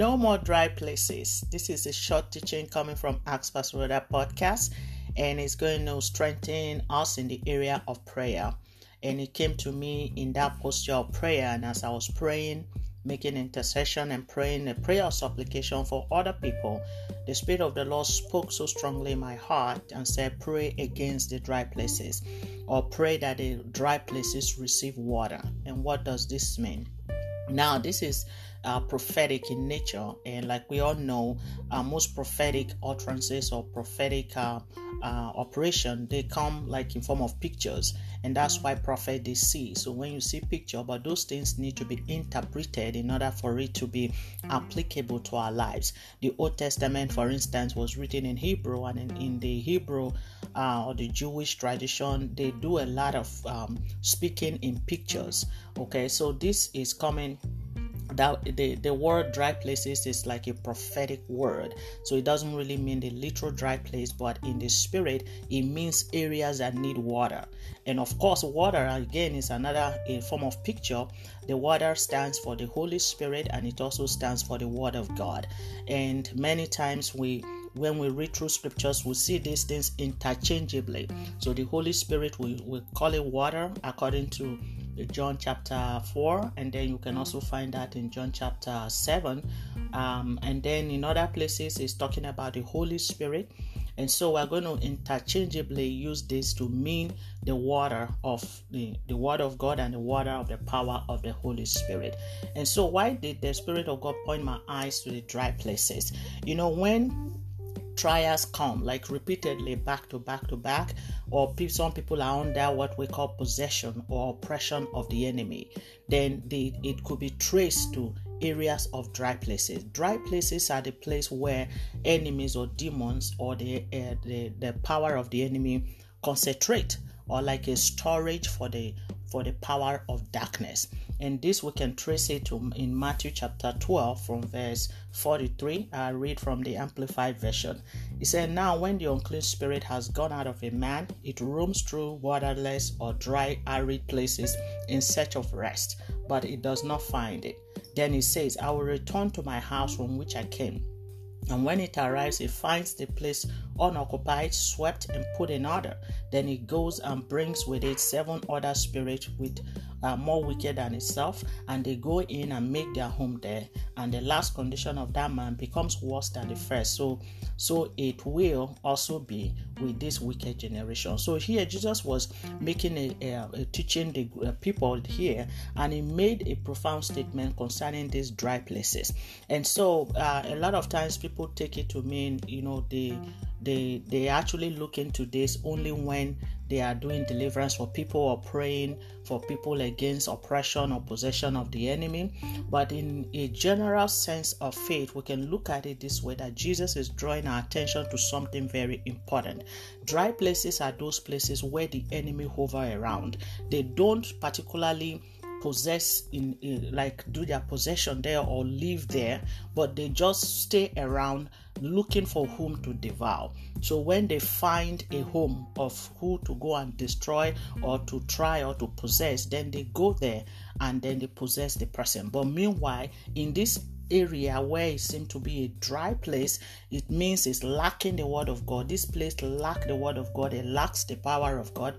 No more dry places. This is a short teaching coming from Acts Pastor podcast, and it's going to strengthen us in the area of prayer. And it came to me in that posture of prayer, and as I was praying, making intercession and praying a prayer of supplication for other people, the Spirit of the Lord spoke so strongly in my heart and said, Pray against the dry places, or pray that the dry places receive water. And what does this mean? Now, this is uh, prophetic in nature, and like we all know, uh, most prophetic utterances or prophetic uh, uh, operation they come like in form of pictures, and that's why prophet they see. So when you see picture, but those things need to be interpreted in order for it to be applicable to our lives. The Old Testament, for instance, was written in Hebrew, and in, in the Hebrew uh, or the Jewish tradition, they do a lot of um, speaking in pictures. Okay, so this is coming that the, the word dry places is like a prophetic word. So it doesn't really mean the literal dry place but in the spirit it means areas that need water. And of course water again is another a form of picture. The water stands for the holy spirit and it also stands for the word of god. And many times we when we read through scriptures, we see these things interchangeably. So the Holy Spirit, we, we call it water according to John chapter 4, and then you can also find that in John chapter 7. Um, and then in other places, it's talking about the Holy Spirit. And so we're going to interchangeably use this to mean the water of the, the word of God and the water of the power of the Holy Spirit. And so why did the Spirit of God point my eyes to the dry places? You know, when trials come like repeatedly back to back to back or some people are under what we call possession or oppression of the enemy. Then the, it could be traced to areas of dry places. Dry places are the place where enemies or demons or the, uh, the the power of the enemy concentrate or like a storage for the for the power of darkness. And this we can trace it to, in Matthew chapter 12 from verse 43. I read from the Amplified Version. He said, Now when the unclean spirit has gone out of a man, it roams through waterless or dry, arid places in search of rest, but it does not find it. Then he says, I will return to my house from which I came. And when it arrives, it finds the place unoccupied, swept, and put in order. Then it goes and brings with it seven other spirits with uh, more wicked than itself, and they go in and make their home there. And the last condition of that man becomes worse than the first. So, so it will also be with this wicked generation. So here Jesus was making a, a, a teaching the uh, people here, and he made a profound statement concerning these dry places. And so uh, a lot of times people take it to mean, you know, the they they actually look into this only when they are doing deliverance for people or praying for people against oppression or possession of the enemy. But in a general sense of faith we can look at it this way that jesus is drawing our attention to something very important. Dry places are those places where the enemy hover around. They don't particularly possess in, like do their possession there or live there but they just stay around looking for whom to devour. So when they find a home of who to go and destroy or to try or to possess then they go there and then they possess the person. But meanwhile in this area where it seems to be a dry place, it means it's lacking the word of God. This place lacks the word of God, it lacks the power of God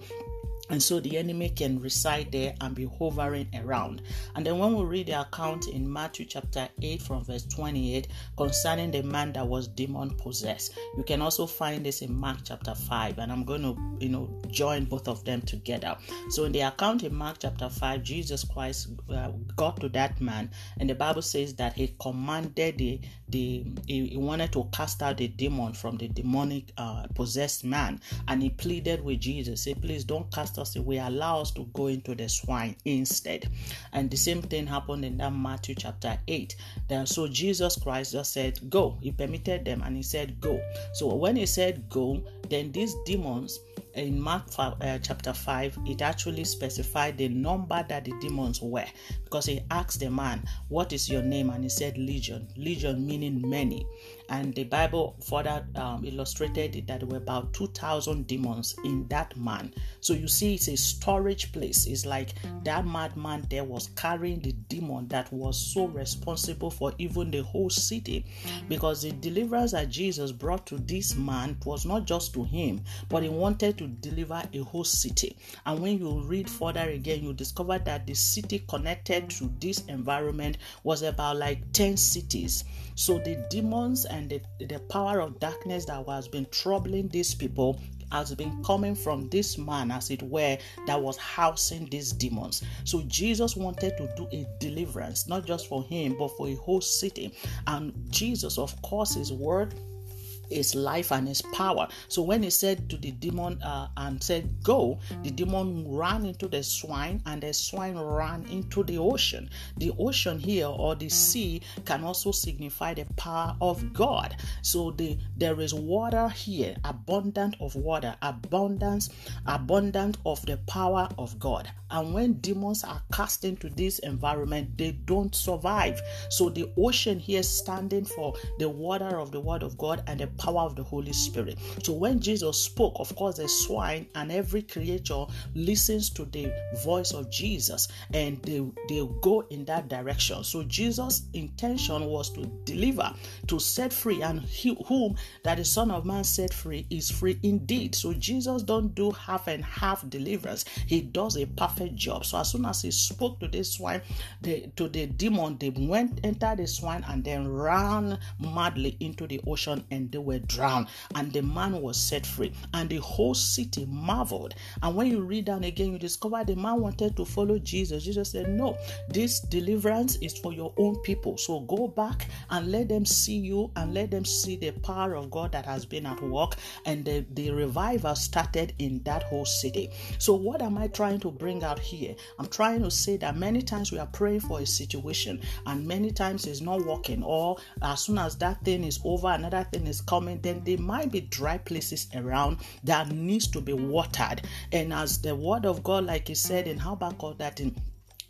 and so the enemy can reside there and be hovering around. And then when we read the account in Matthew chapter 8 from verse 28 concerning the man that was demon possessed, you can also find this in Mark chapter 5. And I'm going to, you know, join both of them together. So in the account in Mark chapter 5, Jesus Christ uh, got to that man, and the Bible says that he commanded the the he, he wanted to cast out the demon from the demonic uh, possessed man, and he pleaded with Jesus, say, please don't cast away, allow us to go into the swine instead. And the same thing happened in that Matthew chapter 8. Then so Jesus Christ just said, Go. He permitted them and he said, Go. So when he said go, then these demons in Mark 5, uh, chapter 5, it actually specified the number that the demons were because he asked the man, What is your name? And he said, Legion. Legion meaning many. And the Bible further um, illustrated that there were about 2,000 demons in that man. So you see, it's a storage place. It's like that madman there was carrying the demon that was so responsible for even the whole city, because the deliverance that Jesus brought to this man was not just to him, but he wanted to deliver a whole city. And when you read further again, you discover that the city connected to this environment was about like 10 cities. So the demons and the, the power of darkness that was been troubling these people has been coming from this man, as it were, that was housing these demons. So Jesus wanted to do a deliverance, not just for him, but for a whole city. And Jesus, of course, his word his life and his power. So when he said to the demon uh, and said, Go, the demon ran into the swine and the swine ran into the ocean. The ocean here or the sea can also signify the power of God. So the there is water here, abundant of water, abundance, abundant of the power of God. And when demons are cast into this environment, they don't survive. So the ocean here standing for the water of the word of God and the power of the Holy Spirit. So when Jesus spoke, of course, the swine and every creature listens to the voice of Jesus and they, they go in that direction. So Jesus' intention was to deliver, to set free, and he, whom that the Son of Man set free is free indeed. So Jesus don't do half and half deliverance. He does a perfect job. So as soon as he spoke to this swine, the, to the demon, they went entered the swine and then ran madly into the ocean and they were were drowned, and the man was set free, and the whole city marveled. And when you read down again, you discover the man wanted to follow Jesus. Jesus said, No, this deliverance is for your own people. So go back and let them see you and let them see the power of God that has been at work. And the, the revival started in that whole city. So, what am I trying to bring out here? I'm trying to say that many times we are praying for a situation, and many times it's not working, or as soon as that thing is over, another thing is coming then there might be dry places around that needs to be watered. And as the word of God, like he said in Habakkuk, that in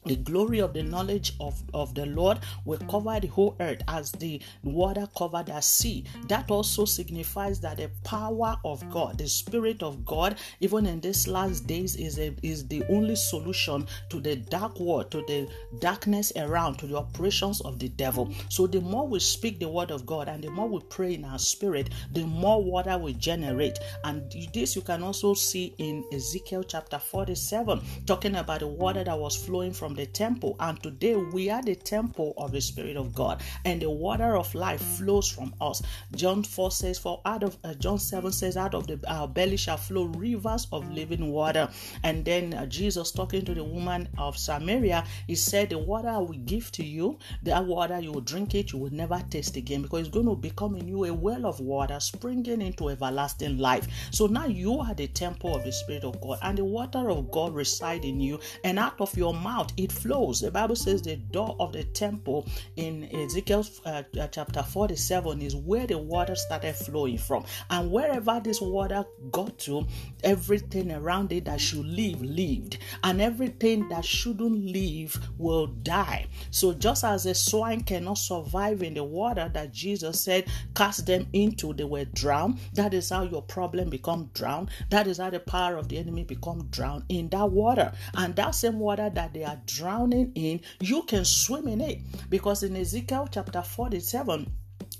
the glory of the knowledge of, of the Lord will cover the whole earth as the water covered the sea. That also signifies that the power of God, the Spirit of God, even in these last days, is, a, is the only solution to the dark world, to the darkness around, to the operations of the devil. So, the more we speak the word of God and the more we pray in our spirit, the more water we generate. And this you can also see in Ezekiel chapter 47, talking about the water that was flowing from from the temple, and today we are the temple of the Spirit of God, and the water of life flows from us. John 4 says, For out of uh, John 7 says, Out of the our belly shall flow rivers of living water. And then uh, Jesus talking to the woman of Samaria, he said, The water I will give to you, that water you will drink it, you will never taste again, because it's going to become in you a well of water springing into everlasting life. So now you are the temple of the Spirit of God, and the water of God reside in you, and out of your mouth it flows. The Bible says the door of the temple in Ezekiel uh, uh, chapter 47 is where the water started flowing from. And wherever this water got to, everything around it that should live lived, and everything that shouldn't live will die. So, just as a swine cannot survive in the water that Jesus said, cast them into, they were drowned. That is how your problem become drowned. That is how the power of the enemy become drowned in that water. And that same water that they are drowning in, you can swim in it. Because in Ezekiel chapter 47,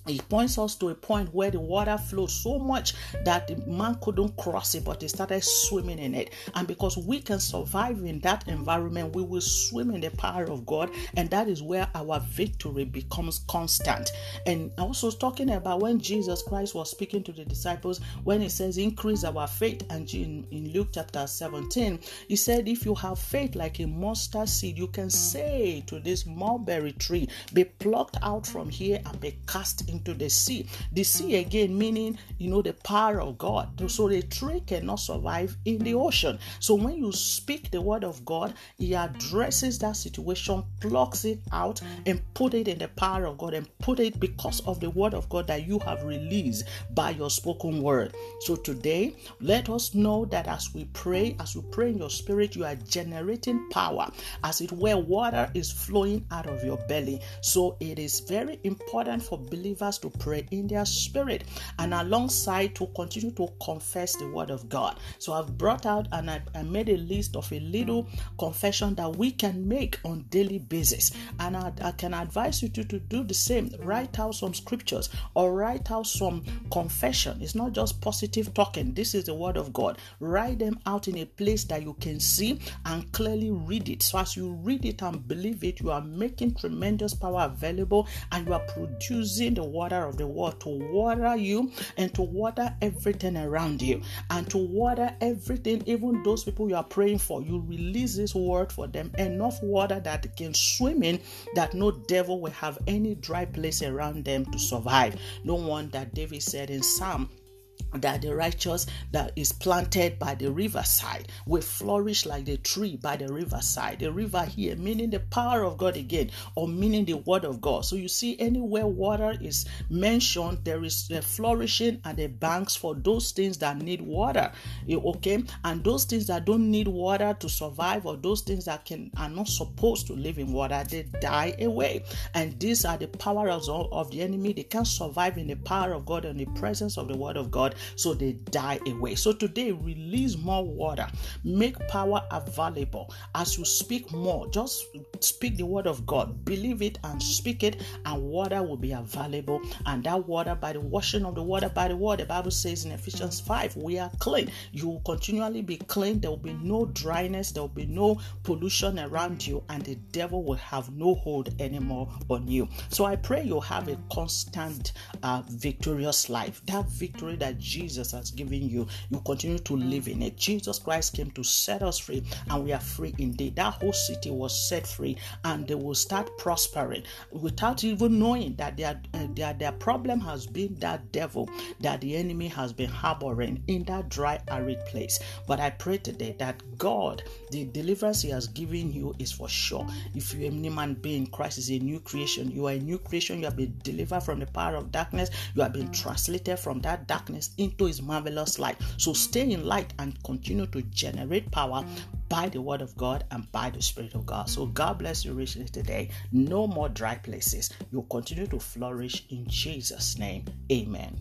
he points us to a point where the water flowed so much that the man couldn't cross it, but he started swimming in it. And because we can survive in that environment, we will swim in the power of God, and that is where our victory becomes constant. And also talking about when Jesus Christ was speaking to the disciples, when he says, Increase our faith, and in, in Luke chapter 17, he said, If you have faith like a mustard seed, you can say to this mulberry tree, Be plucked out from here and be cast into the sea. The sea again meaning you know the power of God. So the tree cannot survive in the ocean. So when you speak the word of God, He addresses that situation, plucks it out, and put it in the power of God, and put it because of the word of God that you have released by your spoken word. So today, let us know that as we pray, as we pray in your spirit, you are generating power, as it were, water is flowing out of your belly. So it is very important for believers believers to pray in their spirit and alongside to continue to confess the word of God. So I've brought out and I, I made a list of a little confession that we can make on daily basis. And I, I can advise you to, to do the same. Write out some scriptures or write out some confession. It's not just positive talking. This is the word of God. Write them out in a place that you can see and clearly read it. So as you read it and believe it, you are making tremendous power available and you are producing the water of the world to water you and to water everything around you and to water everything, even those people you are praying for. You release this word for them, enough water that can swim in, that no devil will have any dry place around them to survive. No one that David said in Psalm that the righteous that is planted by the riverside will flourish like the tree by the riverside. The river here meaning the power of God again, or meaning the word of God. So you see, anywhere water is mentioned, there is a flourishing at the banks for those things that need water. Eh, okay, and those things that don't need water to survive, or those things that can are not supposed to live in water, they die away. And these are the powers of, of the enemy. They can't survive in the power of God and the presence of the word of God so they die away. So today, release more water, make power available as you speak more. Just speak the word of God, believe it and speak it, and water will be available. And that water, by the washing of the water by the word, the Bible says in Ephesians 5, we are clean. You will continually be clean. There will be no dryness, there will be no pollution around you, and the devil will have no hold anymore on you. So I pray you have a constant, uh, victorious life. That victory that Jesus has given you, you continue to live in it. Jesus Christ came to set us free, and we are free indeed. That whole city was set free, and they will start prospering without even knowing that their, uh, their, their problem has been that devil that the enemy has been harboring in that dry, arid place. But I pray today that God, the deliverance He has given you is for sure. If you're a new man being, Christ is a new creation. You are a new creation. You have been delivered from the power of darkness. You have been translated from that darkness into his marvelous light. So stay in light and continue to generate power by the word of God and by the Spirit of God. So God bless you richly today. No more dry places. You'll continue to flourish in Jesus' name. Amen.